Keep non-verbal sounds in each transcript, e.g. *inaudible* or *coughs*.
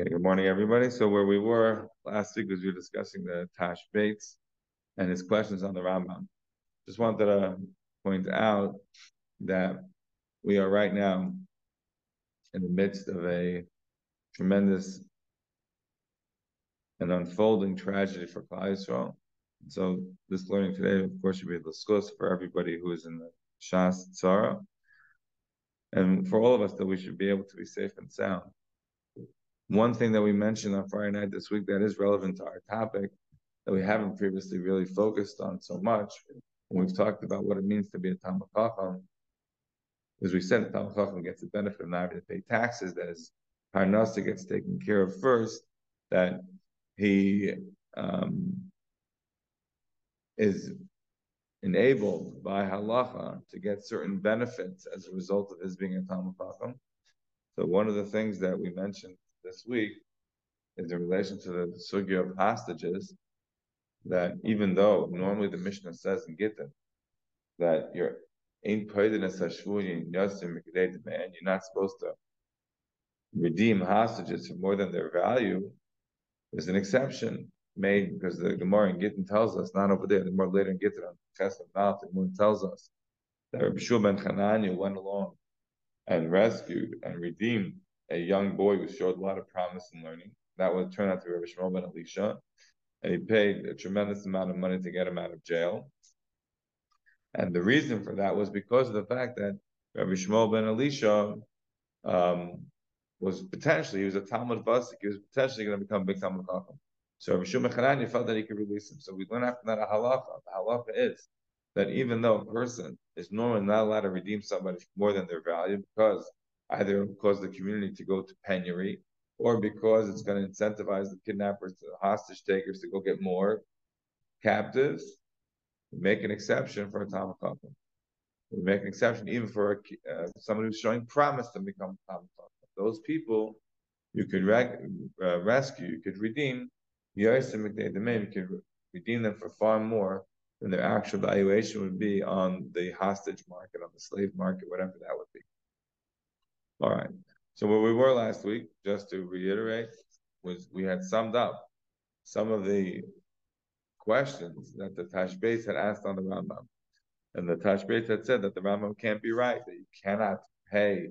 Okay, good morning, everybody. So where we were last week was we were discussing the Tash Bates and his questions on the Rambam. Just wanted to uh, point out that we are right now in the midst of a tremendous and unfolding tragedy for Klal Yisrael. So this learning today, of course, should be a for everybody who is in the Shas Tzara, and for all of us that we should be able to be safe and sound. One thing that we mentioned on Friday night this week that is relevant to our topic that we haven't previously really focused on so much when we've talked about what it means to be a Talmud Chacham, as we said, a Talmud Chacham gets the benefit of not having to pay taxes, that his Parnasa gets taken care of first, that he um, is enabled by halacha to get certain benefits as a result of his being a Talmud Chacham. So one of the things that we mentioned this week is in relation to the sugya of hostages, that even though normally the Mishnah says in Gittin that you're in you're not supposed to redeem hostages for more than their value, there's an exception made because the Gemara in Gittin tells us, not over there, the more later in Gittin on Chesed Mouth, the tells us that Rabbi Shua ben Chananya went along and rescued and redeemed a young boy who showed a lot of promise in learning. That would turn out to be Rabbi Yishmael ben Elisha, and he paid a tremendous amount of money to get him out of jail. And the reason for that was because of the fact that Rabbi Yishmael ben Elisha um, was potentially, he was a Talmud Vasik, he was potentially going to become a big Talmud Chacham. So Rabbi Shmuel felt that he could release him. So we learn after that a halacha. The halacha is that even though a person is normally not allowed to redeem somebody more than their value because either cause the community to go to penury or because it's going to incentivize the kidnappers, the hostage takers to go get more captives, we make an exception for a Chacham. We make an exception even for uh, someone who's showing promise to become a Talmud Those people you could rec- uh, rescue, you could redeem, you could redeem them for far more than their actual valuation would be on the hostage market, on the slave market, whatever that would be. All right. So where we were last week, just to reiterate, was we had summed up some of the questions that the Tashbetz had asked on the Rambam. And the Tashbetz had said that the Rambam can't be right, that you cannot pay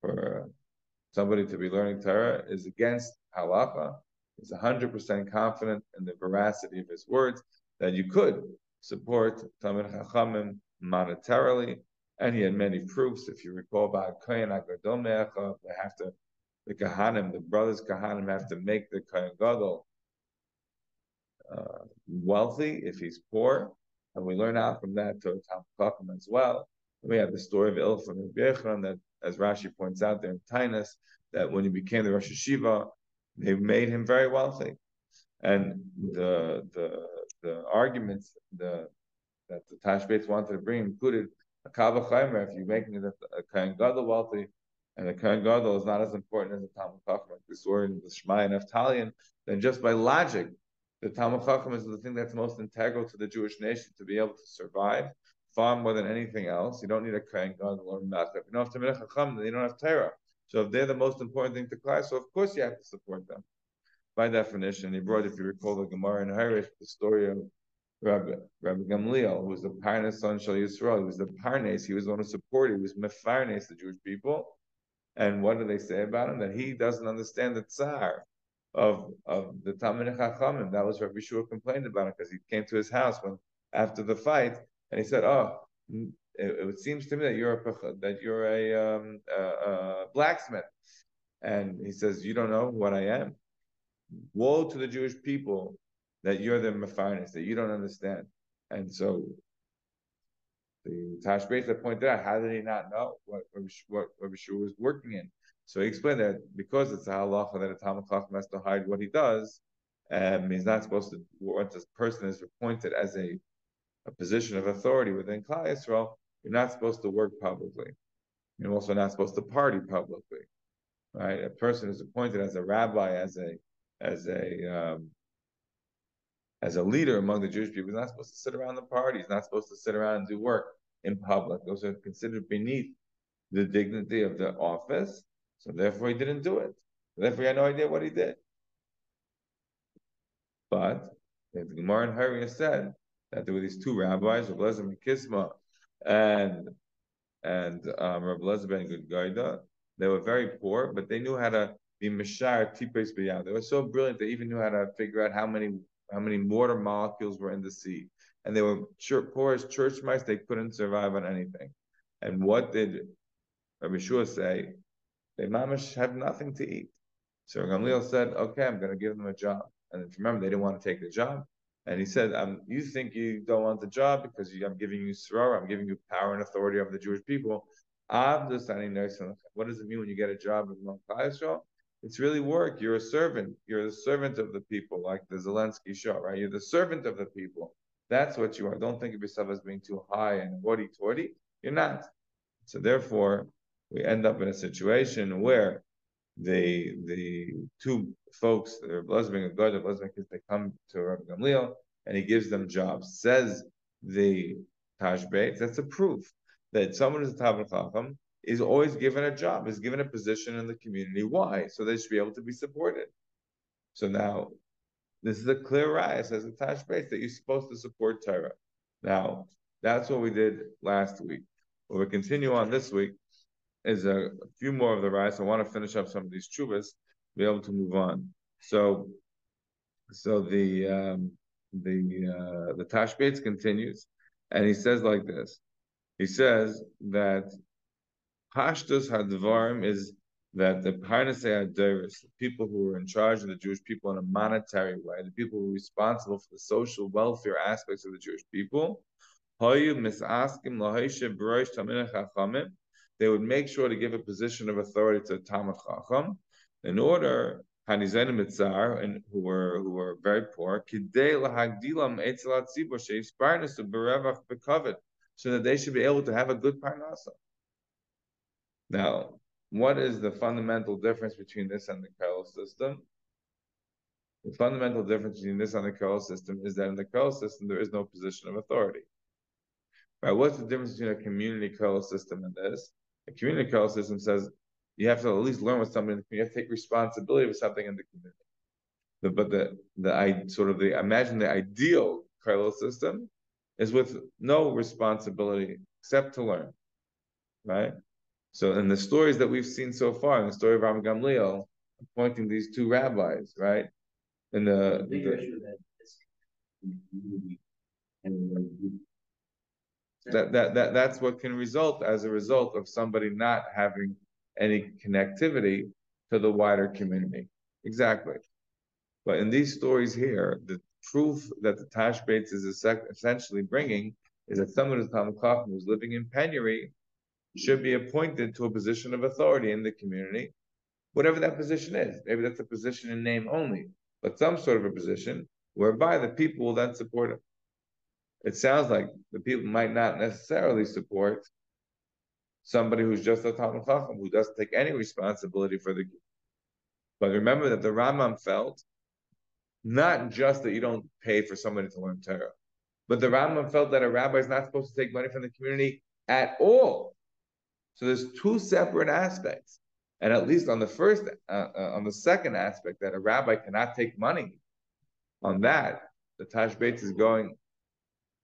for somebody to be learning Torah is against halacha. He's 100% confident in the veracity of his words that you could support Talmud Chachamim monetarily and he had many proofs. If you recall about Kohen Agadol Me'acha, they have to, the Kahanim, the brothers Kahanim have to make the Kohen Gadol uh, wealthy if he's poor. And we learn out from that to Tam Chacham as well. And we have the story of Il from Yechon that, as Rashi points out there in Tainus, that when he became the Rosh Yeshiva, they made him very wealthy. And the the the arguments the that the Tashbetz wanted to bring included a Kal Vachomer, if you're making it a Kohen Gadol wealthy, and the Kohen Gadol is not as important as the Talmud Chacham, like we saw in the Shemaya and Avtalyon, then just by logic, the Talmud Chacham is the thing that's most integral to the Jewish nation to be able to survive far more than anything else. You don't need a Kohen Gadol or Melech. If you don't have Talmud Chacham, then you don't have Torah. So if they're the most important thing to class, so of course you have to support them. By definition, he brought, if you recall the Gemara in Harish, the story of Rabbi, Rabbi Gamliel, who was the Parnas son Shal Yisrael, he was the Parnes, he was the one who supported, he was Mefarnes, the Jewish people. And what do they say about him? That he doesn't understand the Tsar of, of the Talmud Chachamim. That was Rabbi Shua complained about it because he came to his house when after the fight and he said, "Oh, it, it seems to me that you're a that you're a, um, a, a blacksmith." And he says, "You don't know what I am." Woe to the Jewish people that you're the Mefarnes, that you don't understand. And so the Tashbetz pointed out, how did he not know what what Rabbi Shua was working in? So he explained that because it's a halacha that a Talmud Chacham has to hide what he does, um, he's not supposed to, once a person is appointed as a, a position of authority within Klal Yisrael, you're not supposed to work publicly. You're also not supposed to party publicly, right? A person is appointed as a rabbi, as a as a um, as a leader among the Jewish people, he's not supposed to sit around the party. He's not supposed to sit around and do work in public. Those are considered beneath the dignity of the office. So therefore, he didn't do it. Therefore, we had no idea what he did. But the Gemara in Hari said that there were these two rabbis, Rabbi Lezer and Kisma, and and um, Rabbi Lezer ben Gudgaida. They were very poor, but they knew how to be mashar tipes b'yad. They were so brilliant they even knew how to figure out how many how many mortar molecules were in the sea. And they were poor as church mice; they couldn't survive on anything. And what did Rabbi Shua say? They mamish have nothing to eat. So Gamliel said, "Okay, I'm going to give them a job." And remember, they didn't want to take the job. And he said, um, "You think you don't want the job because you, I'm giving you soror, I'm giving you power and authority over the Jewish people. What does it mean when you get a job in Israel? It's really work. You're a servant. You're the servant of the people, like the Zelensky show, right? You're the servant of the people. That's what you are. Don't think of yourself as being too high and wordy torty. You're not. So therefore, we end up in a situation where the the two folks, they're Blesbing and God, Blesbing they come to Rabbi Gamliel and he gives them jobs. Says the Tashbetz, that's a proof that someone is a Talmid Chacham is always given a job, is given a position in the community. Why? So they should be able to be supported. So now, this is a clear rise, says the Tashbetz, that you're supposed to support Torah. Now, that's what we did last week. What we continue on this week is a, a few more of the rise. I want to finish up some of these chuvas, be able to move on. So, so the um, the uh, the Tashbetz continues, and he says like this. He says that Pashtus Hadvarim is that the Parnasei Adoris, the people who were in charge of the Jewish people in a monetary way, the people who were responsible for the social welfare aspects of the Jewish people, they would make sure to give a position of authority to Talmid Chacham in order Hanizanim Mitzar, and who were who were very poor, so that they should be able to have a good parnasa. Now, what is the fundamental difference between this and the Kollel system? The fundamental difference between this and the Kollel system is that in the Kollel system there is no position of authority. Right? What's the difference between a community Kollel system and this? A community Kollel system says you have to at least learn with something. You have to take responsibility for something in the community. The, but the the I sort of the imagine the ideal Kollel system is with no responsibility except to learn, right? So in the stories that we've seen so far, in the story of Ram Gamliel, appointing these two rabbis, right? In the, the that, that that that's what can result as a result of somebody not having any connectivity to the wider community. Exactly. But in these stories here, the proof that the Tashbetz is essentially bringing is that someone who's Chacham who's living in penury should be appointed to a position of authority in the community, whatever that position is. Maybe that's a position in name only, but some sort of a position whereby the people will then support him. It sounds like the people might not necessarily support somebody who's just a Talmid Chacham, who doesn't take any responsibility for the. But remember that the Rambam felt not just that you don't pay for somebody to learn Torah, but the Rambam felt that a rabbi is not supposed to take money from the community at all. So there's two separate aspects. And at least on the first, uh, uh, on the second aspect, that a rabbi cannot take money, on that, the Tashbetz is going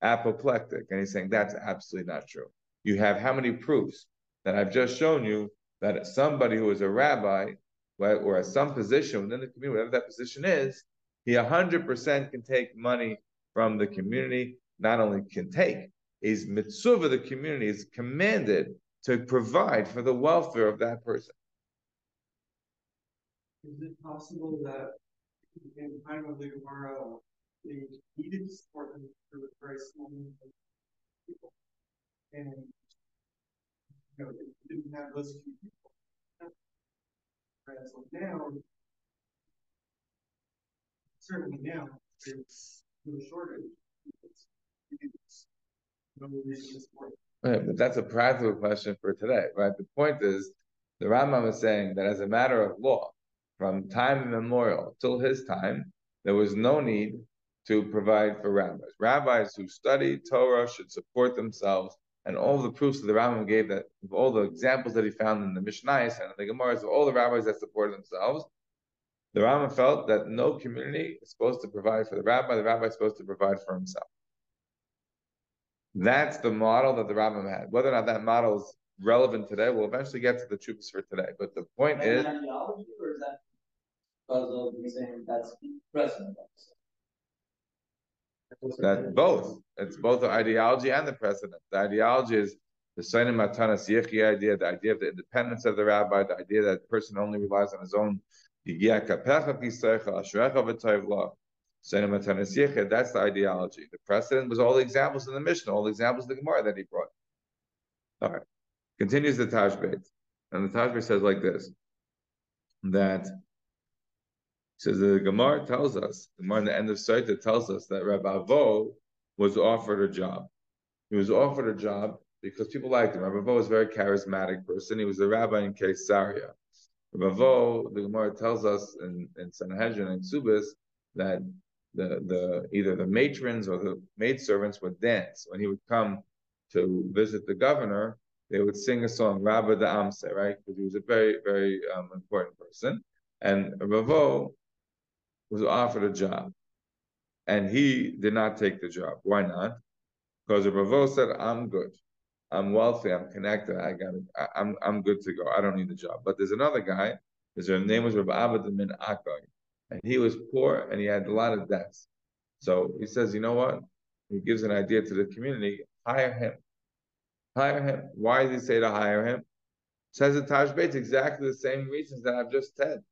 apoplectic. And he's saying that's absolutely not true. You have how many proofs that I've just shown you that somebody who is a rabbi right, or at some position within the community, whatever that position is, he 100% can take money from the community. Not only can take, is mitzvah the community is commanded to provide for the welfare of that person. Is it possible that in time of the Gemara, they needed support for the very small people, and you know, they didn't have those few people. Whereas now, certainly now, there's no shortage. No reason to support Right, but that's a practical question for today, right? The point is, the Rambam is saying that as a matter of law, from time immemorial till his time, there was no need to provide for rabbis. Rabbis who study Torah should support themselves, and all the proofs that the Rambam gave that of all the examples that he found in the Mishnayos and the Gemaras of all the rabbis that supported themselves, The Rambam felt that no community is supposed to provide for the rabbi, the rabbi is supposed to provide for himself. That's the model that the Rambam had. Whether or not that model is relevant today, we'll eventually get to the troops for today. But the point is. Or is that because of saying that's both. It's both the ideology and the precedent. The ideology is the Sainim Matanas Yechi idea, the idea of the independence of the rabbi, the idea that the person only relies on his own. That's the ideology. The precedent was all the examples in the Mishnah, all the examples of the Gemara that he brought. All right. Continues the Tashbetz. And the Tashbetz says like this that says the Gemara tells us, the Gemara in the end of Saita tells us that Rabbi Avo was offered a job. He was offered a job because people liked him. Rabbi Avo was a very charismatic person. He was a rabbi in Caesarea. Rabbi Avo, the Gemara tells us in, in Sanhedrin and Subis that the, the either the matrons or the maidservants would dance when he would come to visit the governor. They would sing a song, Rabbi the Amse, right? Because he was a very, very um, important person. And Ravo was offered a job, and he did not take the job. Why not? Because Ravo said, "I'm good, I'm wealthy, I'm connected, I got it, I, am I'm good to go. I don't need the job." But there's another guy. His name was Rabbi Abed min Akai, and he was poor and he had a lot of debts. So he says, "You know what?" He gives an idea to the community: hire him. Hire him. Why does he say to hire him? Says the Taj exactly the same reasons that I've just said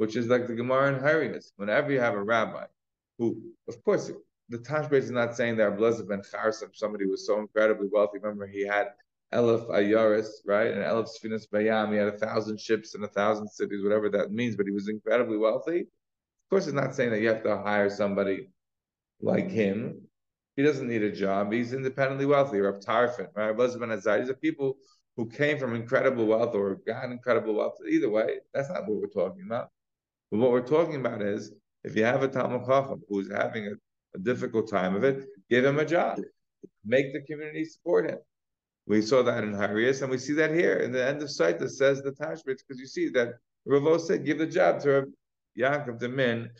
which is like the Gemara in Harias. Whenever you have a rabbi who, of course, the Tashbetz is not saying that Ablezer ben Charsim, somebody who was so incredibly wealthy. Remember, he had Elif Ayaris, right? And Elif Sfinas Bayam. He had a thousand ships and a thousand cities, whatever that means, but he was incredibly wealthy. Course, it's not saying that you have to hire somebody like him. He doesn't need a job. He's independently wealthy. Rab Tarfin, right? Ben Azar. These are people who came from incredible wealth or got incredible wealth. Either way, that's not what we're talking about. But what we're talking about is if you have a Talmud Chacham who's having a, a, difficult time of it, give him a job. Make the community support him. We saw that in Harias, and we see that here in the end of sight that says the Tashbetz, because you see that Ravo said, give the job to Yaakov the Min,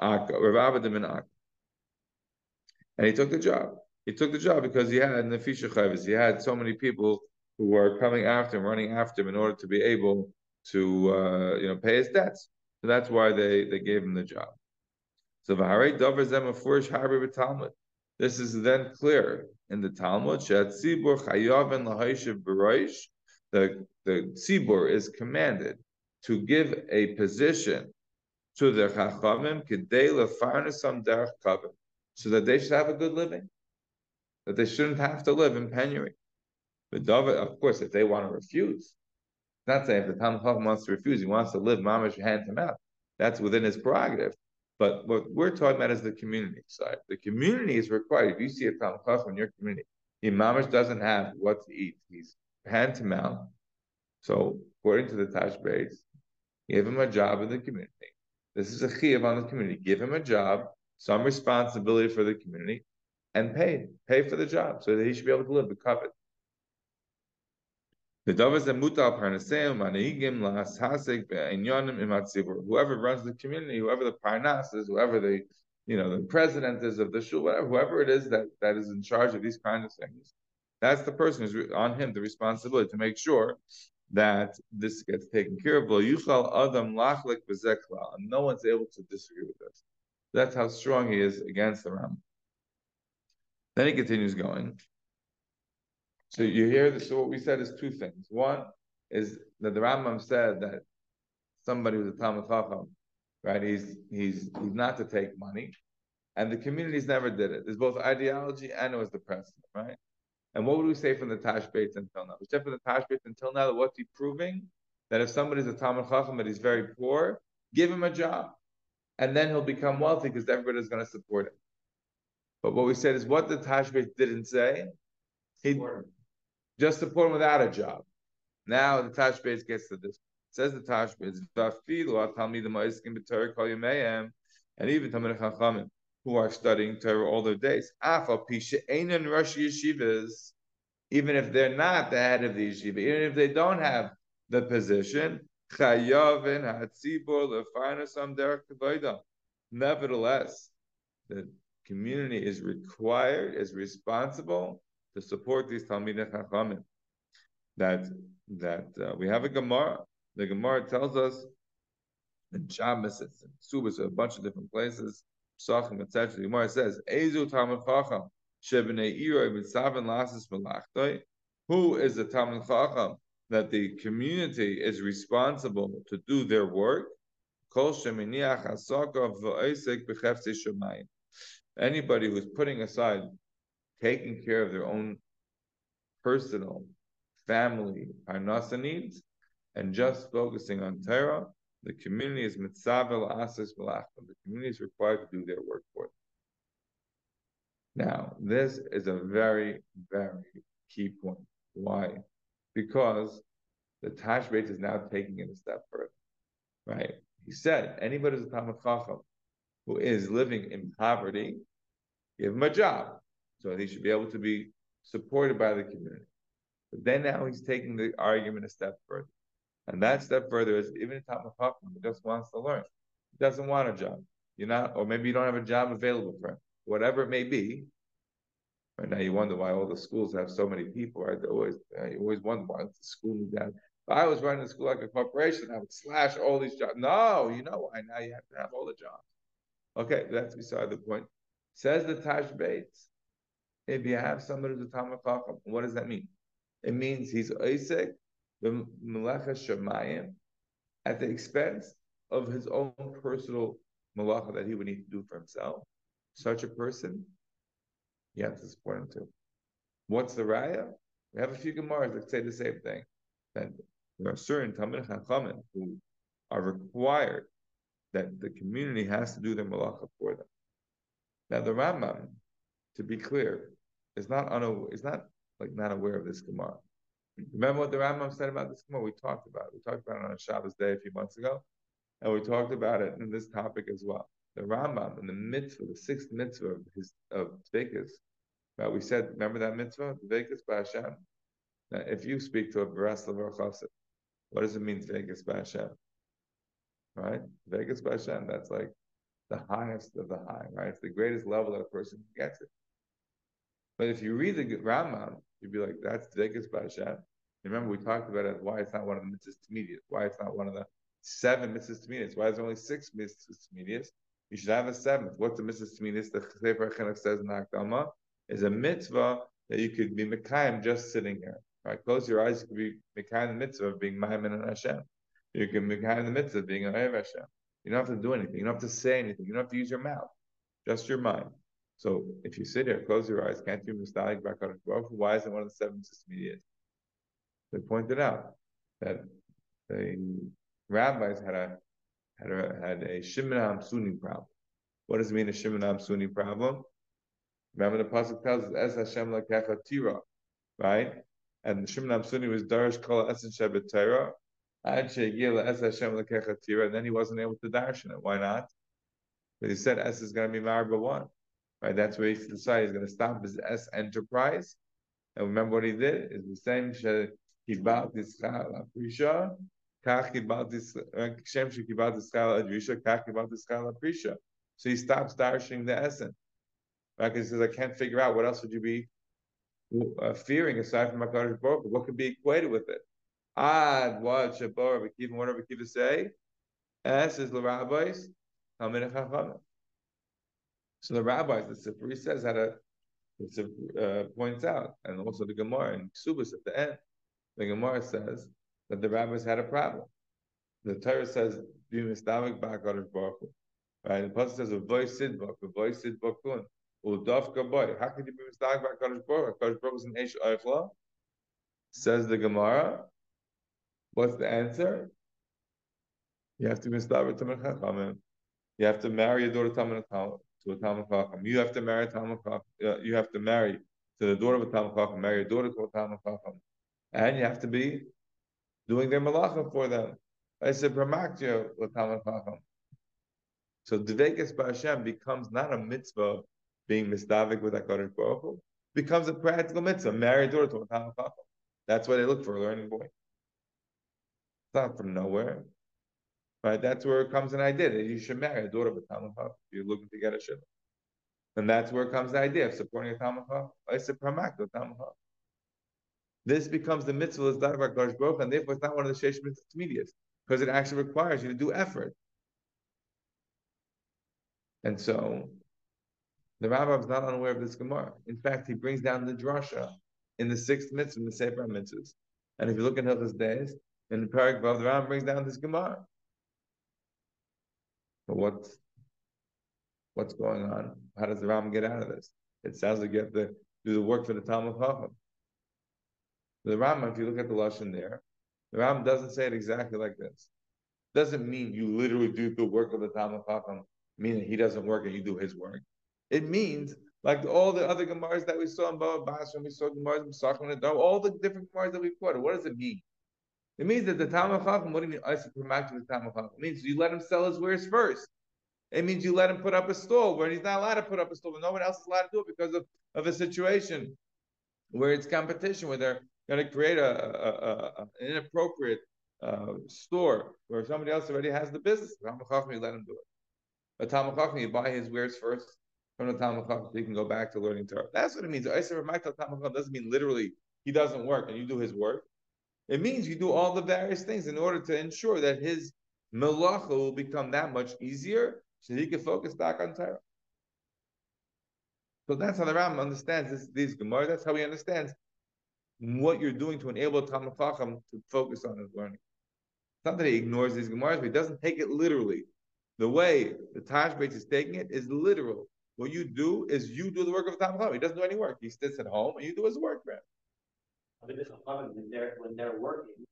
Rav the Min And he took the job. He took the job because he had Nefisha Chavis. He had so many people who were coming after him, running after him in order to be able to uh, you know pay his debts. So that's why they, they gave him the job. So This is then clear in the Talmud. The the tzibur is commanded to give a position to the chachamim so that they should have a good living, that they shouldn't have to live in penury. But of course, if they want to refuse, not saying if the Talmud Chacham wants to refuse, he wants to live mamish hand to mouth. That's within his prerogative. But what we're talking about is the community side. The community is required. If you see a Talmud Chacham in your community, the mamish doesn't have what to eat. He's hand to mouth. So according to the Tashbetz, give him a job in the community. This is a chiyuv on the community. Give him a job, some responsibility for the community, and pay pay for the job so that he should be able to live the covet. Whoever runs the community, whoever the parnas is, whoever the you know the president is of the shul, whatever, whoever it is that, that is in charge of these kind of things, that's the person who's on him the responsibility to make sure that this gets taken care of. adam And no one's able to disagree with this. That's how strong he is against the Ram. Then he continues going. So you hear this. So what we said is two things. One is that the Rambam said that somebody who's a Talmud Chacham, right? He's he's he's not to take money, and the communities never did it. There's both ideology and it was the precedent, right? And what would we say from the Tashbetz until now? We said from the Tashbetz until now that what's he proving? That if somebody's a Talmud Chacham but he's very poor, give him a job, and then he'll become wealthy because everybody's going to support him. But what we said is what the Tashbetz didn't say. He just support him without a job. Now the Tashbetz gets to this. It says the Tashbetz, Vafilu Talmid Ma'iskim B'Torah Kol Yameim, and even Talmud Chachamim who are studying Torah all their days. Yeshivas, even if they're not the head of the yeshiva, even if they don't have the position, Chayavin hatzibur lefarnasam derech kavoda. Nevertheless, the community is required, is responsible to support these Talmidei Chachamim. That that uh, we have a Gemara. The Gemara tells us in Shabbos, it's in Subas, a bunch of different places, Psachim, etc. The Gemara says, "Ezu Talmud Chacham shebnei Iroi b'tzaven lasis melachtoi." Who is the Talmud Chacham that the community is responsible to do their work? Anybody who's putting aside, taking care of their own personal, family, parnasa needs, and just focusing on Torah, the community is mitzavel asis malachim. The community is required to do their work for them. Now, this is a very, very key point. Why? Because the Tashbetz is now taking it a step further, right? He said, anybody who's a Talmud Chacham who is living in poverty, give him a job. So he should be able to be supported by the community. But then now he's taking the argument a step further. And that step further is even a Talmud Chacham who just wants to learn. He doesn't want a job. You're not, or maybe you don't have a job available for him. Whatever it may be, Right now, you wonder why all the schools have so many people. Right? Always, you always wonder why the school needs that. If I was running the school like a corporation, I would slash all these jobs. No, you know why? Now you have to have all the jobs. Okay, that's beside the point. Says the Tashbetz, if you have somebody who's a Talmud Chacham, what does that mean? It means he's Isaac, the Melecha Shemayim, at the expense of his own personal malacha that he would need to do for himself. Such a person you have to support him too. What's the raya? We have a few Gemaras that say the same thing. That there are certain Talmud Chachamim who are required that the community has to do their malacha for them. Now the Rambam, to be clear, is not unaware, is not like not aware of this Gemara. Remember what the Rambam said about this Gemara? We talked about it. We talked about it on Shabbos day a few months ago, and we talked about it in this topic as well the Rambam in the mitzvah, the sixth mitzvah of his of Tvekas, uh, we said, remember that mitzvah, Tvekas B'Hashem? Now, if you speak to a Beresla Chassid, what does it mean Tvekas B'Hashem? Right? Tvekas B'Hashem, that's like the highest of the high, right? It's the greatest level that a person gets it. But if you read the Rambam, you'd be like, that's Tvekas B'Hashem. Remember, we talked about it, why it's not one of the mitzvahs medias, why it's not one of the seven mitzvahs medias, why is there only six mitzvahs medias? You should have a seventh. What's the mitzvah Tminis? The Sefer Chinuch says in Hakdama is a mitzvah that you could be Mekayim just sitting here. Right? Close your eyes, you could be Mekayim the mitzvah of being Maimin and Hashem. You can Mekayim the mitzvah of being an Erev Hashem. You don't have to do anything. You don't have to say anything. You don't have to use your mouth. Just your mind. So if you sit here, close your eyes, can't you mistake back on Why is it one of the seven medias? They pointed out that the rabbis had a had a, had a Shimon HaAmsoni problem. What does it mean a Shimon HaAmsoni problem? Remember the pasuk tells us Es Hashem Lakecha Tira, right? And Shimon HaAmsoni was Darish Kol Esen Shebet Torah, Ad Sheigil Es Hashem Lakecha Tira, and then he wasn't able to darshan it. Why not? Because he said Es is going to be Marba one, Right? That's where he decided he's going to stop his S enterprise. And remember what he did? It's the same שקיבלת יששכר לפרישה, כך קיבלת יששכר, כשם So he stops darshing the essence. Right? Because he says, I can't figure out what else would you be uh, fearing aside from HaKadosh Baruch What could be equated with it? Ad, what, Shabbat, Rabbi Akiva, what Rabbi Akiva say? S is L'Rabbis, Talmid HaChamim. So the rabbis, the Sifri says, had a, uh, points out, and also the Gemara in Ksubas at the end, the Gemara says that the rabbis had a problem. The Torah says, "Be mistavik ba'akadosh baruch Right? The pasuk says, "Avoy sidbak, avoy sidbakun, udavka boy." How can you be mistavik ba'akadosh baruch Hakadosh baruch is an eish eichla. Says the Gemara. What's the answer? You have to be mistavik to. You have to marry a daughter to a Talmud. You have to marry Talmud Chacham. Uh, you have to marry to the daughter of a Talmud. Marry a daughter to a Talmud. And you have to be doing their malacha for them. I said, Brahmaktya Talmud Chacham. So Dvekas B'Hashem becomes not a mitzvah being misdavik with HaKadosh Baruch Hu, becomes a practical mitzvah, marry a daughter to a Talmud. That's why they look for a learning boy. It's not from nowhere. Right? That's where it comes an idea that you should marry a daughter of a Talmud if you're looking to get a shidduch. And that's where comes the idea of supporting a Talmud. This becomes the mitzvah of Baruch Baruch, and therefore it's not one of the sheish mitzvahs because it actually requires you to do effort. And so the Rambam is not unaware of this Gemara. In fact, he brings down the drasha in the sixth mitzvah, in the Sefer mitzvahs. And if you look at Hilchas Days, in the Parak Vav, the Rambam brings down this Gemara. What's what's going on? How does the Rambam get out of this? It sounds like you have to do the work for the Talmud Chacham. The Rambam, if you look at the lashon there, the Rambam doesn't say it exactly like this. Doesn't mean you literally do the work of the Talmud Chacham, meaning he doesn't work and you do his work. It means like all the other Gemaras that we saw in Baba Basra, we saw Gemaras in Pesachim and all the different Gemaras that we quoted. What does it mean? It means that the Talmud Chacham, what do you mean? I said, the Talmud Chacham. It means you let him sell his wares first. It means you let him put up a stall where he's not allowed to put up a stall, but no one else is allowed to do it because of, of a situation where it's competition, where they're going to create a, a, a, an inappropriate uh, store where somebody else already has the business. Talmud Chacham, you let him do it. But Talmud Chacham, you buy his wares first from the Talmud Chacham so he can go back to learning Torah. That's what it means. I said, Talmud Chacham doesn't mean literally he doesn't work and you do his work. It means you do all the various things in order to ensure that his melacha will become that much easier so he can focus back on Torah. So that's how the Ram understands this, these Gemara. That's how he understands what you're doing to enable Talmud to focus on his learning. It's not that he ignores these Gemaras, but he doesn't take it literally. The way the Tashbetz is taking it is literal. What you do is you do the work of Talmud Chacham. He doesn't do any work. He sits at home and you do his work, man. But this when they're when they're working,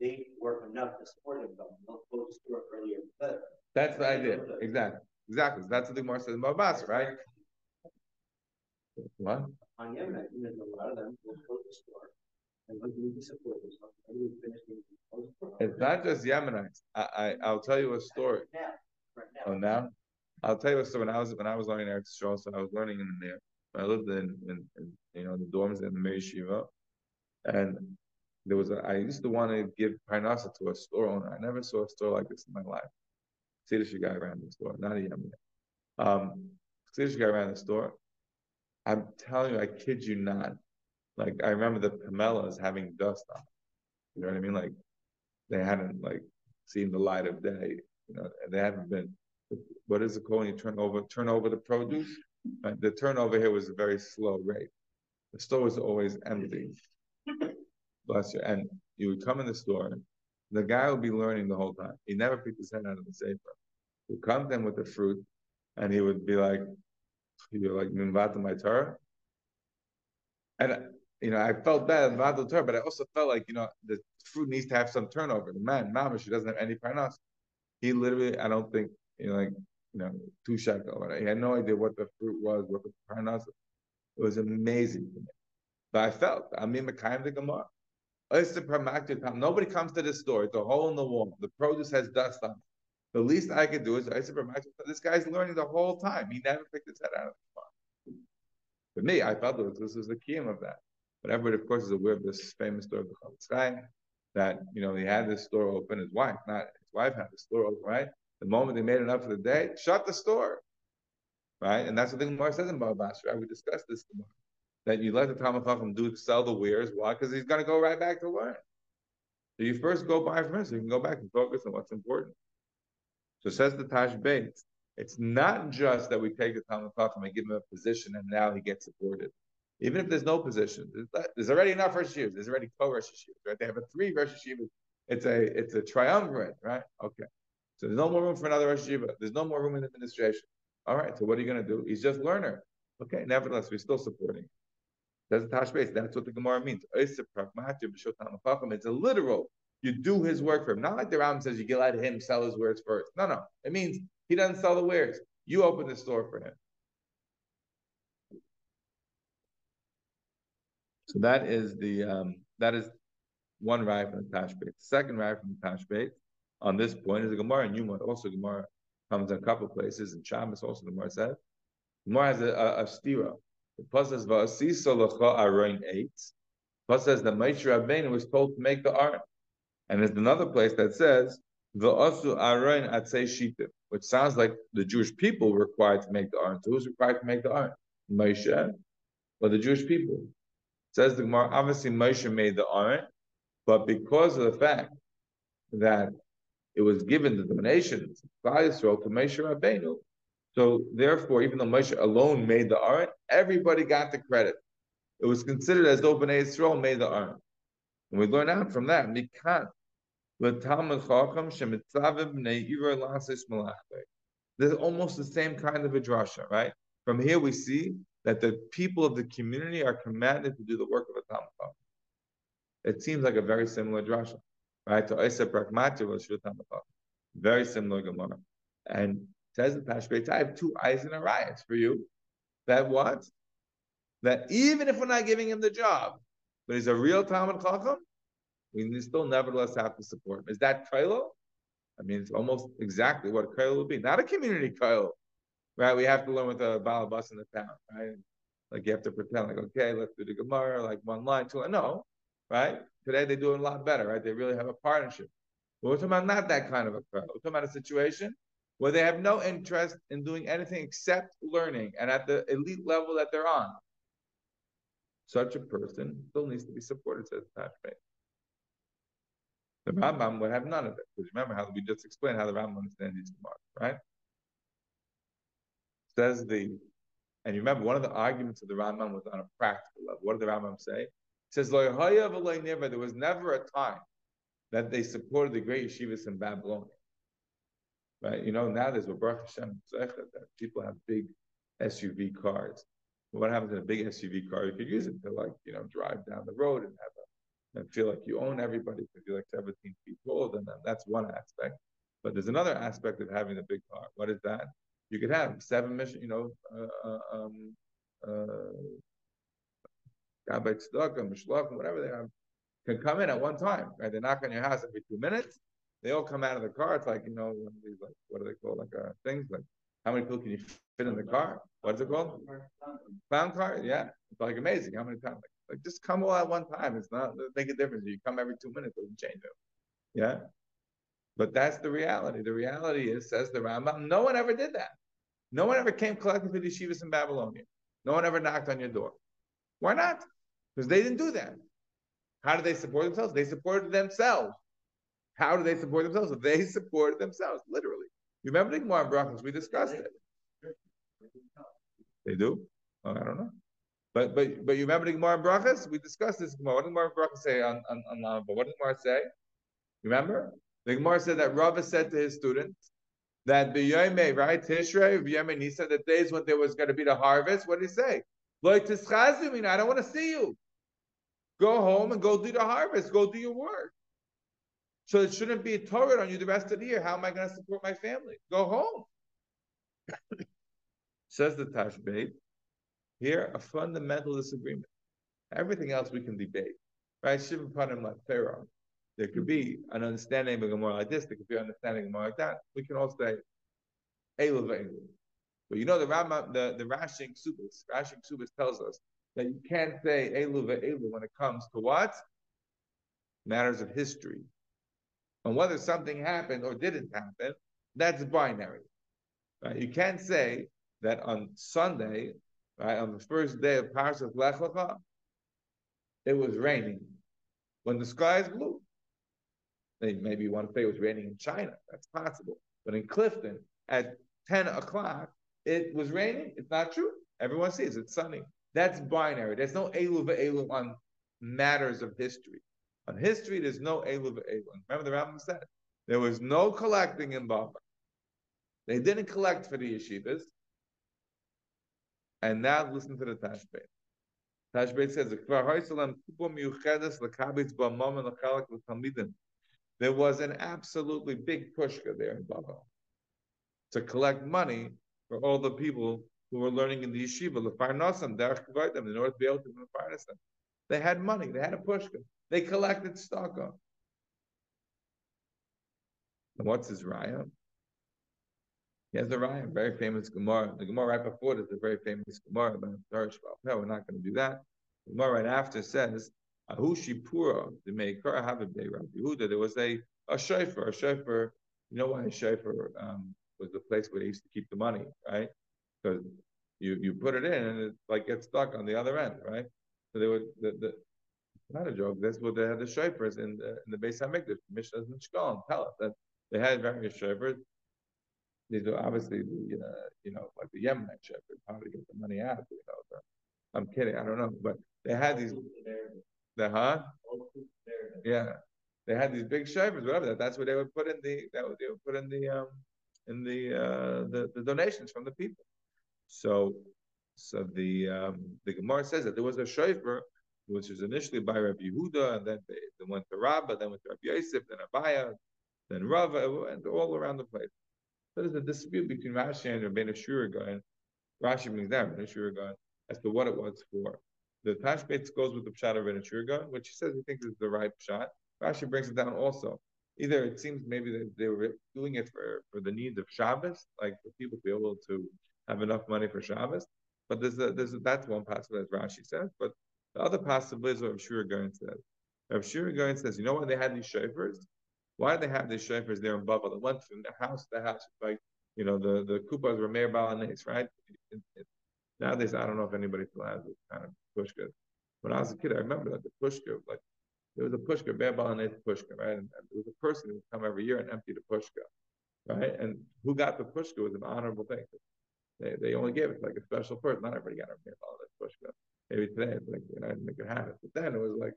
they work enough to support them. They'll close to work earlier better. That's the idea. Exactly. Exactly. That's what the Gemara says about Bas, right? What? On Yemen, a lot of them will close the store. It's not just Yemenites. I, I I'll tell you a story. Right now. Right now. Oh, now? I'll tell you a story. When I was when I was learning Eretz Yisrael, so I was learning in there. I lived in, in, in you know the dorms in the Mir Yeshiva, and there was a, I used to want to give parnasa to a store owner. I never saw a store like this in my life. Swedish guy ran the store, not a Yemen. Um, Swedish guy ran the store. I'm telling you, I kid you not. Like I remember the Pamelas having dust on. You know what I mean? Like they hadn't like seen the light of day. You know, they haven't been. What is it called? You turn over, turn over the produce. *laughs* Right? The turnover here was a very slow rate. The store was always empty. Bless you. And you would come in the store, the guy would be learning the whole time. He never picked his head out of the safer. He'd come then with the fruit, and he would be like, be like, Mimvata my Torah. And you know, I felt bad the Torah, but I also felt like, you know, the fruit needs to have some turnover. The man, Mamish, he doesn't have any parnas. He literally, I don't think, you know, like, you know, two shekel. He had no idea what the fruit was, what the parnas. It was amazing to me. But I felt, I mean, Mekayim the Gemara. Nobody comes to this store. It's a hole in the wall. The produce has dust on it. The least I could do is this guy's learning the whole time. He never picked his head out of the farm. For me, I felt that this was the key of that. But everybody, of course, is aware of this famous story of the Chofetz that, you know, he had this store open, his wife, not his wife had the store open, right? The moment they made enough for the day, shut the store. Right? And that's what the Gemara says in Baba Basra, right? We discussed this tomorrow that you let the Talmud Chacham do sell the wares. Why? Because he's going to go right back to learn. So you first go buy from him so you can go back and focus on what's important. So says the Tashbetz, it's not just that we take the Talmud Chacham and give him a position and now he gets supported. Even if there's no position, there's already enough Rosh Yeshivas. There's already co Rosh Yeshivas, right? They have a three Rosh Yeshivas. It's a it's a triumvirate, right? Okay. So there's no more room for another Rosh Yeshiva. There's no more room in administration. All right. So what are you going to do? He's just learner. Okay. Nevertheless, we're still supporting. That's the Tashbetz. That's what the Gemara means. It's a literal. You do his work for him. Not like the Ram says you get let him sell his wares first. No, no. It means he doesn't sell the wares. You open the store for him. So that is the um, that is one ride from the Tashbetz. Second ride from the Tashbetz on this point is the Gemara and Yuma. Also, Gemara comes in a couple places. In Shabbos, also the Gemara says Gemara has a, a, a stira. The Pasuk says Va'asisa Aron eight. Pasuk the Moshe Rabbeinu was told to make the Aron. And there's another place that says, V'osu aron atzei shitim, which sounds like the Jewish people were required to make the aron. So who's required to make the aron? Moshe or the Jewish people? It says the Gemara, obviously Moshe made the aron, but because of the fact that it was given to the donations by Israel to Moshe Rabbeinu, so therefore, even though Moshe alone made the aron, everybody got the credit. It was considered as though Bnei Israel made the aron. And we learn out from that, there's almost the same kind of a drasha, right? From here we see that the people of the community are commanded to do the work of a Talmud Chacham. It seems like a very similar drasha, right? To Isa Pragmati Talmud Very similar Gemara. And says the Tashbetz, I have two eyes and a riot for you. That what? That even if we're not giving him the job, but he's a real Talmud Chacham, we still nevertheless have to support him. Is that Kollel? I mean, it's almost exactly what Kollel would be. Not a community Kollel, right? We have to learn with the Balabas in the town, right? Like you have to pretend, like, okay, let's do the Gemara, like one line, two line. No, right? Today they do it a lot better, right? They really have a partnership. But we're talking about not that kind of a Kollel. We're talking about a situation where they have no interest in doing anything except learning and at the elite level that they're on. Such a person still needs to be supported, says Tashbetz. The Rambam would have none of it. Because remember how we just explained how the Rambam understands these Gemara, right? Says the, and you remember one of the arguments of the Rambam was on a practical level. What did the Rambam say? It says, there was never a time that they supported the great yeshivas in Babylonia. Right? You know, now there's a Baruch Hashem that people have big SUV cars. What happens in a big SUV car? You could use it to like, you know, drive down the road and have a, and feel like you own everybody because you're like 17 feet tall, then that's one aspect. But there's another aspect of having a big car. What is that? You could have seven mission, you know, uh, uh um, uh, whatever they are, can come in at one time, right? They knock on your house every two minutes. They all come out of the car. It's like, you know, one of these, like, what do they call, like, uh, things like, how many people can you fit in the car? What is it called? Clown car? Yeah. It's like amazing. How many times? Like, like just come all at one time. It's not make a difference. You come every two minutes, it doesn't change it. Yeah. But that's the reality. The reality is, says the Rambam, no one ever did that. No one ever came collecting for the yeshivas in Babylonia. No one ever knocked on your door. Why not? Because they didn't do that. How did they support themselves? They supported themselves. How do they support themselves? They *laughs* support themselves, literally. You remember the Gemara Brachos? We discussed it. They do? I don't know. But but but you remember the Gemara Brachas? We discussed this Gemara. What did Gemara Brachas say on on, on But what did Gemara say? Remember? The Gemara said that Rava said to his students that the Yomei, right? Tishrei, Yomei, he said the days when there was going to be the harvest. What did he say? Like I don't want to see you. Go home and go do the harvest. Go do your work. So it shouldn't be a Torah on you the rest of the year. How am I going to support my family? Go home. *coughs* Says the Tashbetz. Here, a fundamental disagreement. Everything else we can debate, right? Shiva Panim Pharaoh. There could be an understanding of a like this. There could be an understanding of like that. We can all say Elu. But you know the Rama, the the Rashing Subas tells us that you can't say Elu Elu when it comes to what matters of history, and whether something happened or didn't happen. That's binary. Right? You can't say that on Sunday right, on the first day of Parashat Lech Lecha, it was raining when the sky is blue. Maybe you want to say it was raining in China. That's possible. But in Clifton, at 10 o'clock, it was raining. It's not true. Everyone sees it's sunny. That's binary. There's no Elu ve'elu on matters of history. On history, there's no Elu ve'elu. Remember the Rambam said, there was no collecting in Baba. They didn't collect for the yeshivas. And now listen to the Tashbetz. Tashbetz says, there was an absolutely big pushka there in Baba to collect money for all the people who were learning in the yeshiva, the Farnasim, Derech in order to be able to. They had money, they had a pushka, they collected on. And what's his raya? He has the Ryan, very famous Gemara. The Gemara right before this is a very famous Gemara about Tarish We're not going to do that. The Gemara right after says, Ahushi Pura, the a big Rabbi Yehuda. There was a a shofar, a shofar. You know why a shofar um, was the place where they used to keep the money, right? Because you you put it in and it like gets stuck on the other end, right? So they would the not a joke. That's what they had the shofars in the in the Beis Hamikdash. Mishnahs and Shkol tell us that they had various shofars. These are obviously the uh, you know like the Yemenite shepherd, how to get the money out. You know, the, I'm kidding. I don't know, but they had these. The huh? Yeah, they had these big shofars, whatever. That that's what they would put in the that would they would put in the um in the uh the, the donations from the people. So so the um the Gemara says that there was a shofar which was initially by Rabbi Yehuda, and then they, they went to Rabbah, then went to Rabbi Yosef, then Abaye, then Rava, and all around the place. So there's a dispute between Rashi and Rabbeinu Sherira Gaon. Rashi brings down Rabbeinu Sherira Gaon as to what it was for. The Tashbetz goes with the Pshat of Rabbeinu Sherira Gaon, which he says he thinks is the right Pshat. Rashi brings it down also. Either it seems maybe that they were doing it for, for the needs of Shabbos, like for people to be able to have enough money for Shabbos. But there's a, there's a, that's one possibility, as Rashi says. But the other possibility is what Sherira Gaon says. Rav Gaon says, you know why they had these shofars? Why did they have these shofars there in Babel? They went from the house to the house, like, you know, the, the kupas were Meir Baal HaNes, right? It, it, nowadays, I don't know if anybody still has this kind of pushka. When I was a kid, I remember that the pushka, like, there was a pushka, Meir Baal HaNes pushka, right? And, and, there was a person who would come every year and empty the pushka, right? And who got the pushka was an honorable thing. They, they only gave it to like a special person. Not everybody got a Meir Baal HaNes pushka. Maybe today like you know, I didn't make it happen. But then it was like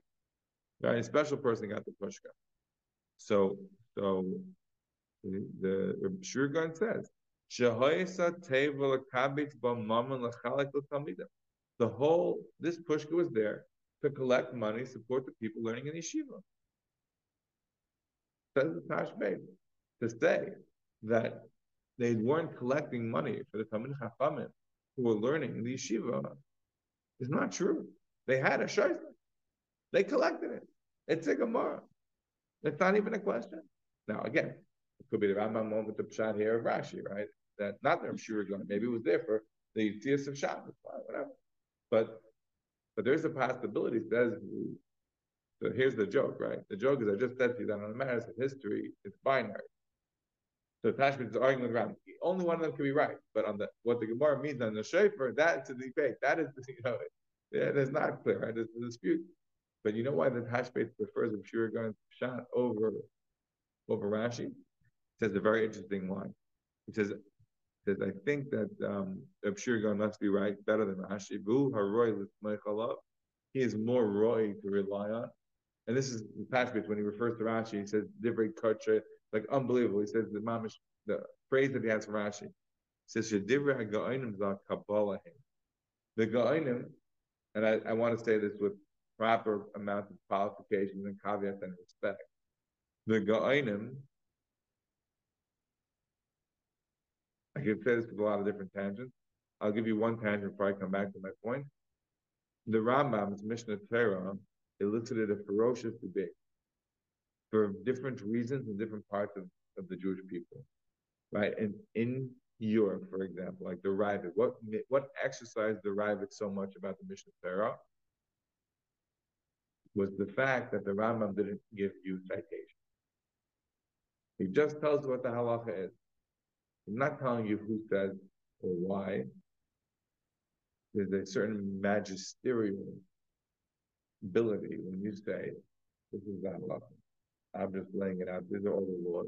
a very special person got the pushka. So so the, Sherira Gaon says the whole this pushka was there to collect money, support the people learning in yeshiva. Says the Tashbetz to say that they weren't collecting money for the Talmid Chachamim who were learning in the yeshiva it's not true. They had a shofar. They collected it. It's a Gemara. It's not even a question. Now, again, it could be the Rambam moment the pshat here of Rashi, right? That not that I'm sure going maybe it was there for the Yitzias of Shabbos, whatever. But but there's a possibility. Says so here's the joke, right? The joke is I just said to you that on the matters of history, it's binary. So Tashbetz is arguing with Ram. Only one of them can be right, but on the what the Gemara means on the Shofar, that's a debate. That is, *laughs* you know, yeah, that's not clear. Right? There's a dispute. But you know why the Tashbetz prefers the Sherira Gaon shot over over Rashi? He says a very interesting line. He says, says I think that um, Sherira must be right better than Rashi. Bu haroy He is more roy to rely on. And this is the Tashbetz when he refers to Rashi. He says divrei kotche like unbelievable. He says the mamish, the phrase that he has Rashi. Says Shedivra Ga'onim Kabbalah. The Ga'onim, and I, I want to say this with proper amount of qualifications and caveats and respect. The Ga'onim, I can say this with a lot of different tangents. I'll give you one tangent before I come back to my point. The Rambam's Mishnah Torah elicited a ferocious debate for different reasons in different parts of, of the Jewish people, right? And in Europe, for example, like the Raavad, what what exercised the Raavad so much about the Mishnah Torah was the fact that the Rambam didn't give you citation. He just tells what the halacha is. He's not telling you who says or why. There's a certain magisterial ability when you say, this is the halacha. I'm just laying it out. These are all the laws.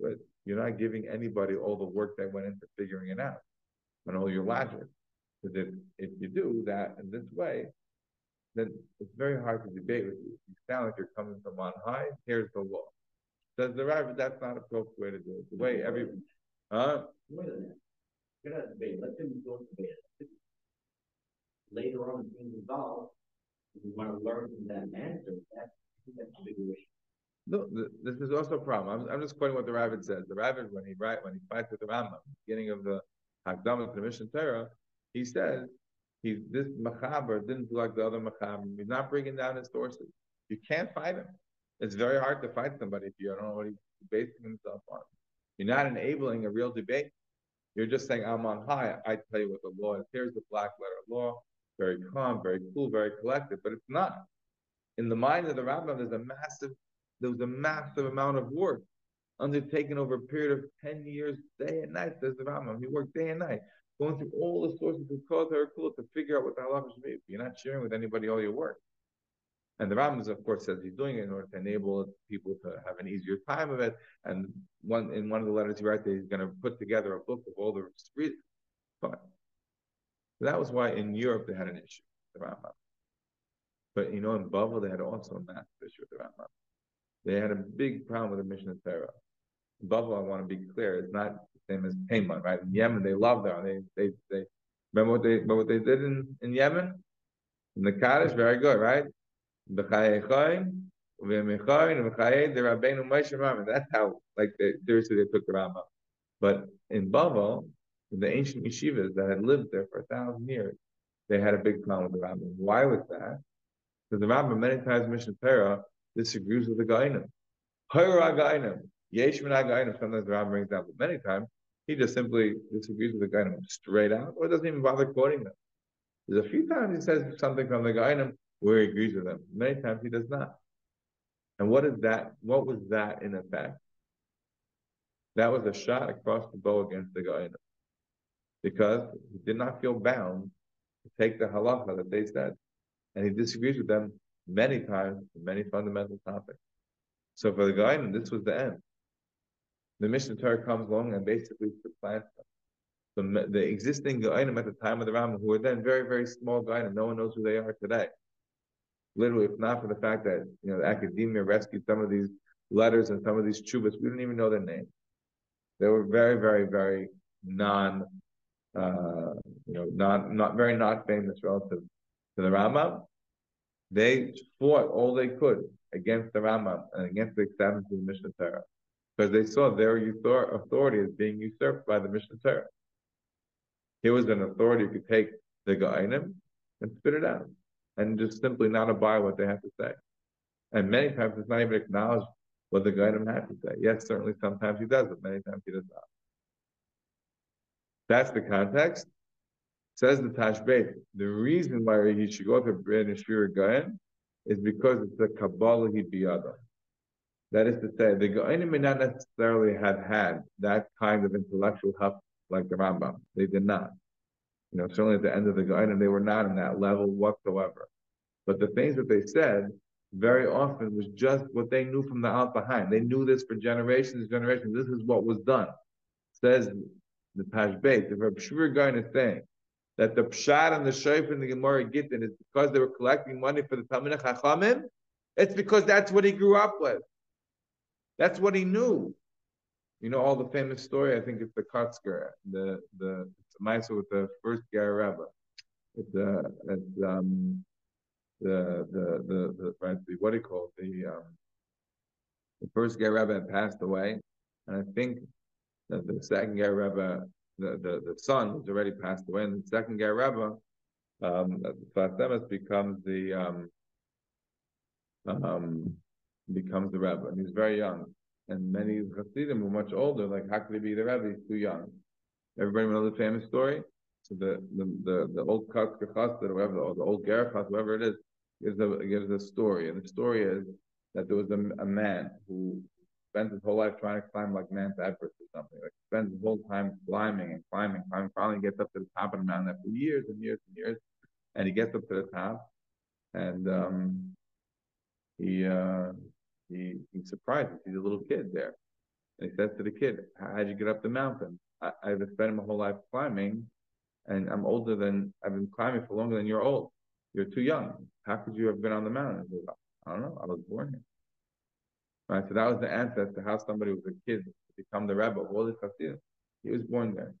But you're not giving anybody all the work that went into figuring it out and all your logic. Because if, if you do that in this way, then it's very hard to debate with you. You sound like you're coming from on high. Here's the law. Does the rabbi? That's not a appropriate way to do it. The way every, huh? Wait a minute. You're not debate. Let them go debate. Later on, being involved, you want to learn from that answer, that's. No, this is also a problem. I'm, I'm just quoting what the Raavad says. The Raavad, when he write, when he fights with the Rambam, beginning of the Hakdam the Mishnah Torah, he says he this Machaber didn't like the other Machaber. He's not bringing down his sources. You can't fight him. It's very hard to fight somebody if you don't know what he's basing himself on. You're not enabling a real debate. You're just saying, I'm on high. I tell you what the law is. Here's the black letter law. Very calm, very cool, very collected, but it's not. in the mind of the Rambam, there's a massive, there was a massive amount of work undertaken over a period of 10 years, day and night, says the Rambam. He worked day and night, going through all the sources of Kol Terakula to figure out what the halacha should be. You're not sharing with anybody all your work. And the Rambam, of course, says he's doing it in order to enable people to have an easier time of it. And one in one of the letters he writes, he's going to put together a book of all the reasons. Fine. That was why in Europe they had an issue the. But you know, in Bavel they had also a massive issue with the Rambam. They had a big problem with the Mishnah Torah. Bavel, I want to be clear, it's not the same as Haman, right? In Yemen, they love that. They, they, they remember what they, remember what they did in, in Yemen? In the Kaddish, very good, right? That's how, like, they, seriously, they took the Rambam. But in Bavel, the ancient yeshivas that had lived there for a thousand years, they had a big problem with the Rambam. Why was that? Because the Rambam many times Mishnah Torah disagrees with the Ga'onim. Hayra Ga'onim. Yesh Ga'onim. Sometimes the Rambam brings that, but many times he just simply disagrees with the Ga'onim straight out, or doesn't even bother quoting them. There's a few times he says something from the Ga'onim where he agrees with them. Many times he does not. And what is that? What was that in effect? That was a shot across the bow against the Ga'onim because he did not feel bound to take the halacha that they said. And he disagrees with them many times many fundamental topics. So for the Ga'onim, this was the end. The Mishnah Torah comes along and basically supplants them. The, the existing Ga'onim at the time of the Rambam, who were then very, very small Ga'onim, no one knows who they are today. Literally, if not for the fact that you know academia rescued some of these letters and some of these chubas, we don't even know their names. They were very, very, very non uh, you know, not not very not famous relative to the Rambam. They fought all they could against the Rambam and against the acceptance of the Mishnah Torah because they saw their authority as being usurped by the Mishnah Torah. Here was an authority who could take the Ga'onim and spit it out and just simply not abide what they have to say. And many times it's not even acknowledged what the Ga'onim had to say. Yes, certainly sometimes he does, but many times he does not. That's the context. Says the Tashbetz, the reason why he should go to Ben Sherira Gaon is because it's the Kabbalah he biyada. That is to say, the Ga'onim may not necessarily have had that kind of intellectual help like the Rambam. They did not. You know, certainly at the end of the Ga'onim, they were not in that level whatsoever. But the things that they said very often was just what they knew from the out behind. They knew this for generations and generations. This is what was done. Says the Tashbetz, the Reb Sherira Gaon is saying that the Pshat and the Shaif in the Gemara Gittin is because they were collecting money for the Talmud Chachamim. It's because that's what he grew up with. That's what he knew. You know all the famous story. I think it's the Kotzker, the the Maisa with the first Ger Rebbe. It's uh, it's um, the the the the right the what do you call it? the um, the first Ger Rebbe had passed away, and I think that the second Ger Rebbe, the, the, the son who's already passed away, and the second Ger Rebbe, um, Sfas Emes becomes the um, um, becomes the Rebbe, and he's very young. And many Hasidim were much older, like how could he be the Rebbe? He's too young. Everybody knows the famous story. So the the the, the old Kotzker or whatever, or the old Ger whoever it is, gives a gives a story, and the story is that there was a, a man who spends his whole life trying to climb like Mount Everest or something. Like spends his whole time climbing and climbing, climbing. Finally gets up to the top of the mountain after years and years and years, and he gets up to the top, and um, he uh, he he's surprised. He's a little kid there, and he says to the kid, "How'd you get up the mountain? I, I've spending my whole life climbing, and I'm older than I've been climbing for longer than you're old. You're too young. How could you have been on the mountain?" Says, I don't know. I was born here. Right, so that was the to how somebody was a kid to become the rebbe of all Hasidim. He was born there.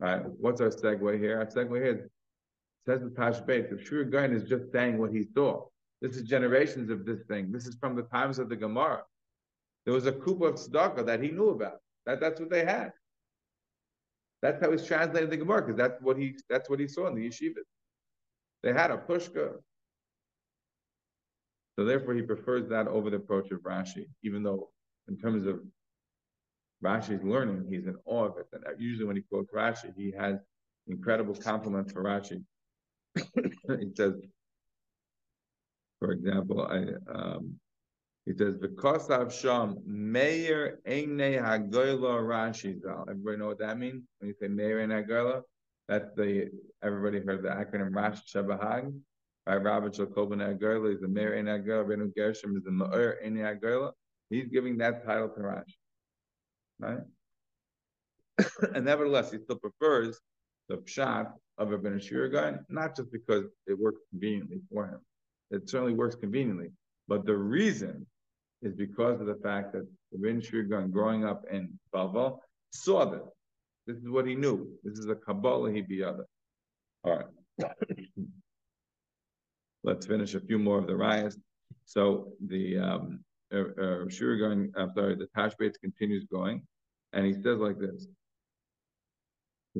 Right, what's our segue here? Our segue here is, says the Tashbetz, the Sherira Gaon is just saying what he saw. This is generations of this thing. This is from the times of the Gemara. There was a kupa of tzedakah that he knew about. That, that's what they had. That's how he's translating the Gemara, because that's what he that's what he saw in the yeshivas. They had a pushka, so therefore, he prefers that over the approach of Rashi, even though in terms of Rashi's learning, he's in awe of it. And usually when he quotes Rashi, he has incredible compliments for Rashi. *coughs* he says, for example, I, um, he says, because of Sham, Meir Eine Hagoyla Rashi Zal. Everybody know what that means? When you say Meir Eine Hagoyla, that's the, everybody heard the acronym Rash Shabahag. Right, Rabbi Shakobin Hagoyla is the mayor in Hagoyla, Benu Gershom is the Meir Eine Hagoyla. He's giving that title to Rash. Right? *coughs* and nevertheless, he still prefers the pshat of a Ben guy, not just because it works conveniently for him. It certainly works conveniently, but the reason is because of the fact that Ben Sherira Gaon growing up in Bavel saw this. This is what he knew. This is a Kabbalah he be other. All right. Let's finish a few more of the riots. So the um, uh, uh, Sherira Gaon, I'm sorry, the Tashbetz continues going, and he says like this.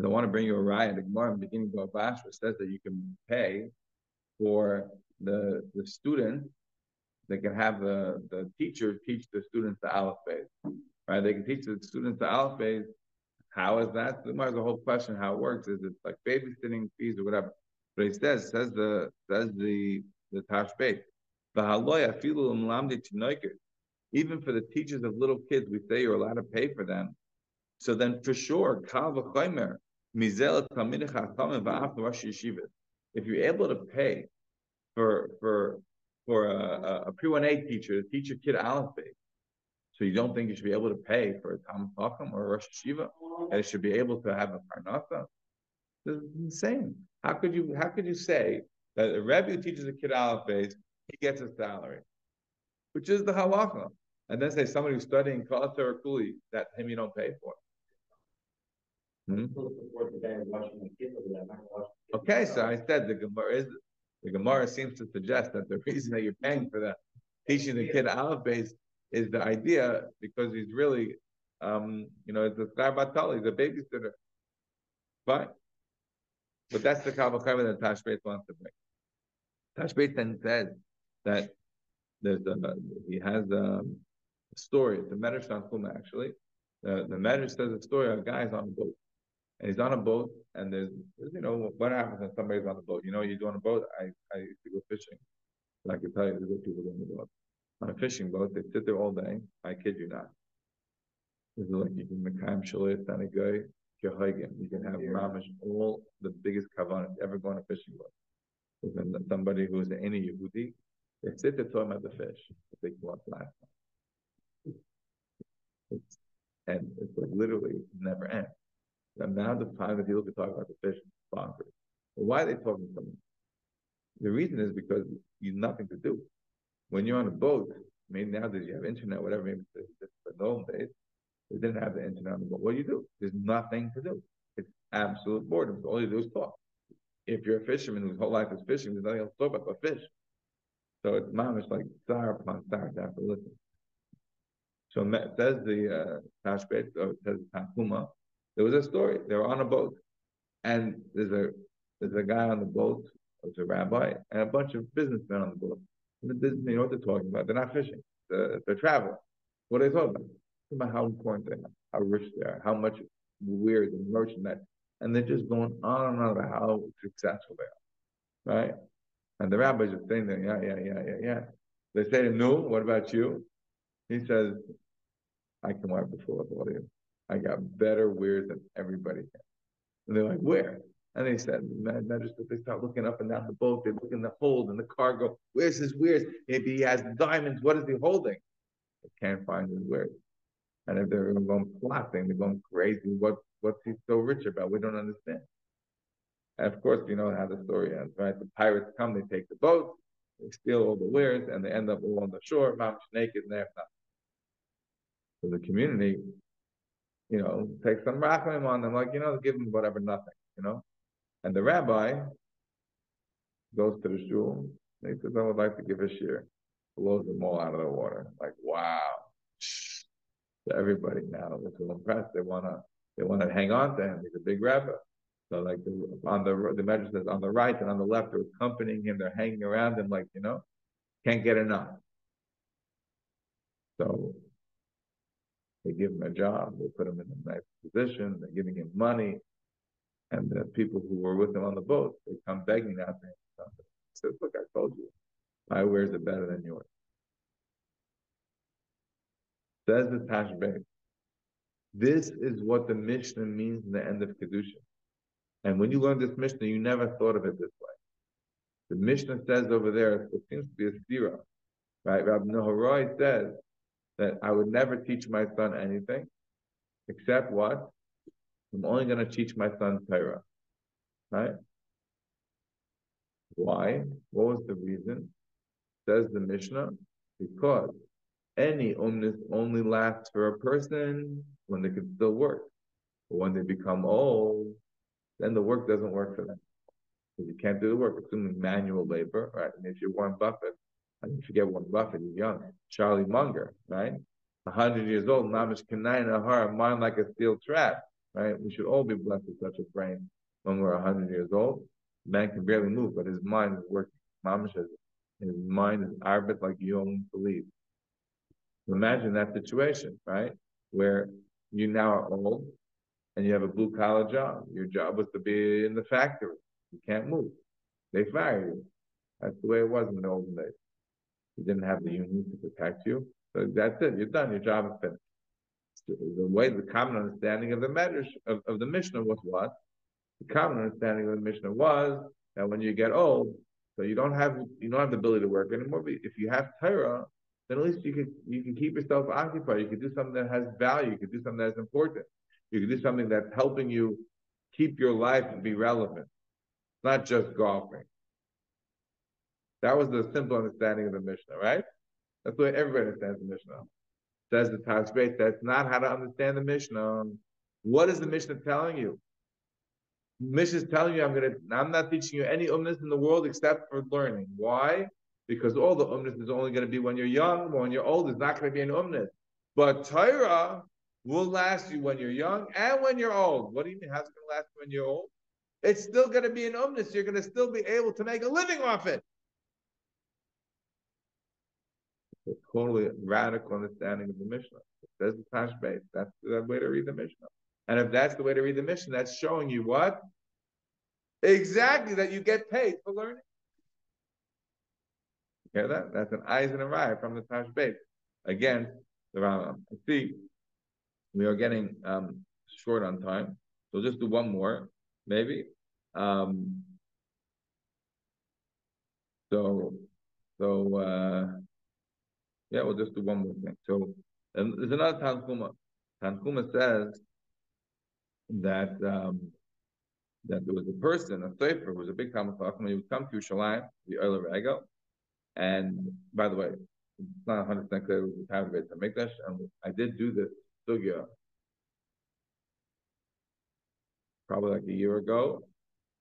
I want to bring you a riot. The Gemara in the beginning of Bashra says that you can pay for the the student they can have the, the teacher teach the students the alphabet, right? They can teach the students the alphabet. How is that? the There's a whole question how it works. Is it like babysitting fees or whatever? He says, says the says the the Tashbetz. Even for the teachers of little kids, we say you're allowed to pay for them. So then for sure, if you're able to pay for for for a, a pre one A teacher to teach a kid alphabet, so you don't think you should be able to pay for a Talmud Chacham or a Rosh Yeshiva, and it should be able to have a parnasa? It's insane. How could you how could you say that a Rebbe who teaches a kid alphabet, he gets a salary, which is the halacha, and then say somebody who's studying Kala or Kuli that him you don't pay for. Hmm? Okay, so I said the Gemara is the Gemara seems to suggest that the reason that you're paying for the teaching the kid aleph base is the idea because he's really, um, you know, it's a skarbatali, he's a babysitter. Fine, but that's the kal vachomer that Tashbetz wants to bring. Tashbetz then says that there's a, he has a story. It's a Medrash Tanchuma actually. The, the Medrash says a story of a guy's on a boat and he's on a boat, and there's, you know, what happens when somebody's on a boat? You know, you are on a boat. I, I used to go fishing, and I can tell you there's good people on the boat. On a fishing boat, they sit there all day. I kid you not. This is like you can mekayim shalit You can have mamish all the biggest kavanah ever go on a fishing boat. With somebody who's any Yehudi, they sit there talking about the fish. They up last It's, and it's like literally never ends. The amount of time that people can talk about the fish is bonkers. But why are they talking so much? The reason is because you have nothing to do. When you're on a boat, maybe now that you have internet, whatever, maybe it's the old days, they didn't have the internet on the boat. What do you do? There's nothing to do. It's absolute boredom. All you do is talk. If you're a fisherman whose whole life is fishing, there's nothing else to talk about but fish. So it's mamish like star upon star to have to listen. So says the uh, or says the Tanhuma, there was a story. They were on a boat, and there's a there's a guy on the boat. There's a rabbi and a bunch of businessmen on the boat. And the business, you know what they're talking about? They're not fishing. They're, they're traveling. What are they talking about? About how important they are, how rich they are, how much weird and merchandise, and they're just going on and on about how successful they are, right? And the rabbis are saying yeah, yeah, yeah, yeah, yeah. They say to no, what about you? He says, I can wipe the floor with all of you. I got better weird than everybody can. And they're like, where? And they said, man, just they start looking up and down the boat. They look in the hold and the cargo. Where's his weird? Maybe he has diamonds. What is he holding? They can't find his weird. And if they're going plotting, they're going crazy. What what's he so rich about? We don't understand. And of course, you know how the story ends, right? The pirates come, they take the boat, they steal all the wares, and they end up all on the shore, mountain naked, and they have nothing. So the community you know, take some rachamim on them, like, you know, give them whatever, nothing, you know. And the rabbi goes to the shul, and he says, I would like to give a shir. Blows them all out of the water. Like, wow. Everybody now is so impressed. They wanna they wanna hang on to him. He's a big rabbi. So like the, on the the measure says on the right and on the left, they're accompanying him. They're hanging around him like you know, can't get enough. So they give him a job. They put him in a nice position. They're giving him money. And the people who were with him on the boat, they come begging to him. Says, look, I told you. My is it better than yours? Says the Tashbetz. This is what the Mishnah means in the end of Kiddushin. And when you learn this Mishnah, you never thought of it this way. The Mishnah says over there, it seems to be a stira, right? Rabbi Nehorai says that I would never teach my son anything except what? I'm only going to teach my son Torah, right? Why? What was the reason? Says the Mishnah, because any omnis only lasts for a person when they can still work. But when they become old, then the work doesn't work for them. You can't do the work, assuming manual labor, right? And if you're Warren Buffett, I mean, forget Warren Buffett, he's young. Charlie Munger, right? A hundred years old, Namish Kanai Nahar, mind like a steel trap, right? We should all be blessed with such a brain when we're a hundred years old. Man can barely move, but his mind is working. Mamish has his mind is arbit like you don't believe. Imagine that situation, right? Where you now are old and you have a blue collar job. Your job was to be in the factory. You can't move. They fire you. That's the way it was in the olden days. You didn't have the union to protect you. So that's it. You're done. Your job is finished. The way the common understanding of the Medrash of, of the Mishnah was what? The common understanding of the Mishnah was that when you get old, so you don't have you don't have the ability to work anymore. But if you have Torah, then at least you can you can keep yourself occupied. You can do something that has value. You can do something that's important. You can do something that's helping you keep your life and be relevant, not just golfing. That was the simple understanding of the Mishnah, right? That's the way everybody understands the Mishnah. Says the Tashbetz, that's not how to understand the Mishnah. What is the Mishnah telling you? Mishnah is telling you I'm gonna I'm not teaching you any umness in the world except for learning. Why? Because all the umnus is only going to be when you're young, when you're old, it's not going to be an umnus. But Torah will last you when you're young and when you're old. What do you mean? How's it going to last when you're old? It's still going to be an umnus. You're going to still be able to make a living off it. It's a totally radical understanding of the Mishnah. It says the Tashbetz. That's the way to read the Mishnah. And if that's the way to read the Mishnah, that's showing you what? Exactly that you get paid for learning. Hear that? That's an eyes and a rye from the Tashbetz against the Rambam. See, we are getting um, short on time, so just do one more, maybe. Um, so, so uh, yeah, we'll just do one more thing. So, and there's another Tanhuma. Tanhuma says that um, that there was a person, a sefer, who was a big Talmud when he would come to Yerushalayim, the Oil of and by the way, it's not 100% clear was the time of Beit HaMikdash, and I did do this sugya probably like a year ago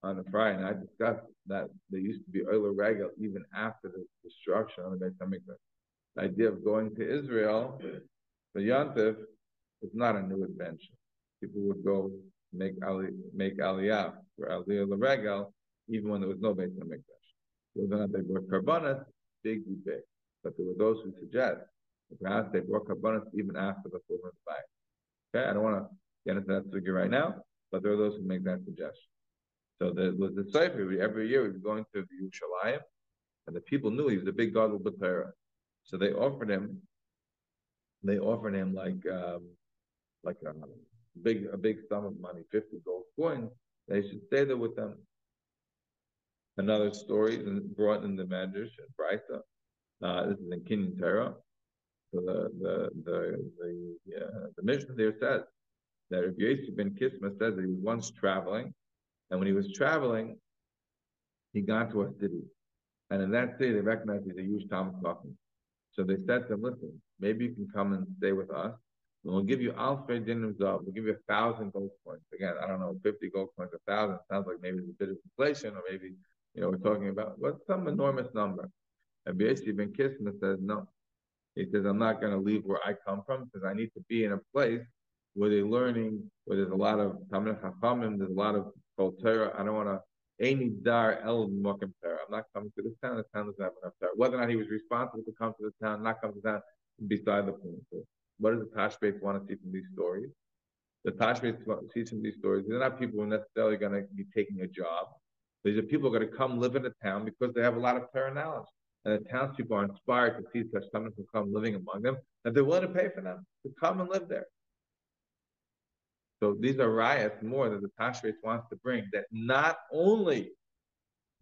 on a Friday, and I discussed that there used to be oil regal even after the destruction of the Beit HaMikdash. The idea of going to Israel for Yontif is not a new invention. People would go make Ali, make Aliyah for Aliyah Regal even when there was no Beit HaMikdash. Whether or not they brought karbanas, big, big. But there were those who suggest that perhaps they brought karbanos even after the full moon fire. Okay, I don't want to get into that figure right now, but there are those who make that suggestion. So there was the Sefer, every year we were going to Yerushalayim, and the people knew he was a big God of B'Torah. So they offered him, they offered him like um, like a big a big sum of money, 50 gold coins. They should stay there with them another story brought in the Medrash and Brisa. Uh, this is in Kinyan Torah. So the the the the, uh, the Mishnah there says that if Yosef ben Kisma says that he was once traveling, and when he was traveling, he got to a city, and in that city they recognized he's a huge Talmud Chacham. So they said to him, "Listen, maybe you can come and stay with us, and we'll give you alfei dinim We'll give you a thousand gold coins. Again, I don't know, fifty gold coins, a thousand. Sounds like maybe a bit of inflation, or maybe you know, we're talking about what's some enormous number. And Yossi ben Kisma says, no. He says, I'm not going to leave where I come from because I need to be in a place where they're learning, where there's a lot of Talmid Chachamim, there's a lot of Torah. I don't want to any dar el. I'm not coming to this town. This town doesn't have enough Torah. Whether or not he was responsible to come to this town, not come to town, beside the point. So what does the Tashbetz want to see from these stories? The Tashbetz see from these stories. They're not people who are necessarily going to be taking a job. These are people who are going to come live in a town because they have a lot of Torah knowledge. and the townspeople are inspired to see such someone who come living among them, and they're willing to pay for them to come and live there. So these are riots more that the Tashbetz wants to bring, that not only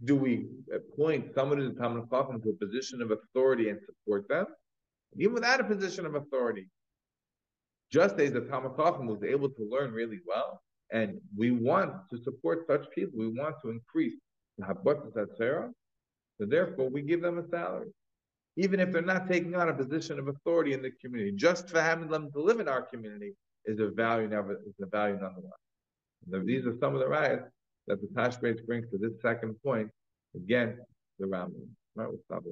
do we appoint someone in the Talmud Chacham to a position of authority and support them, even without a position of authority, just as the Talmud Chacham was able to learn really well, and we want to support such people, we want to increase so therefore we give them a salary. Even if they're not taking on a position of authority in the community, just for having them to live in our community is a value never is a value nonetheless. These are some of the riots that the Tashbetz brings to this second point against the Rambam. Right, we'll stop it.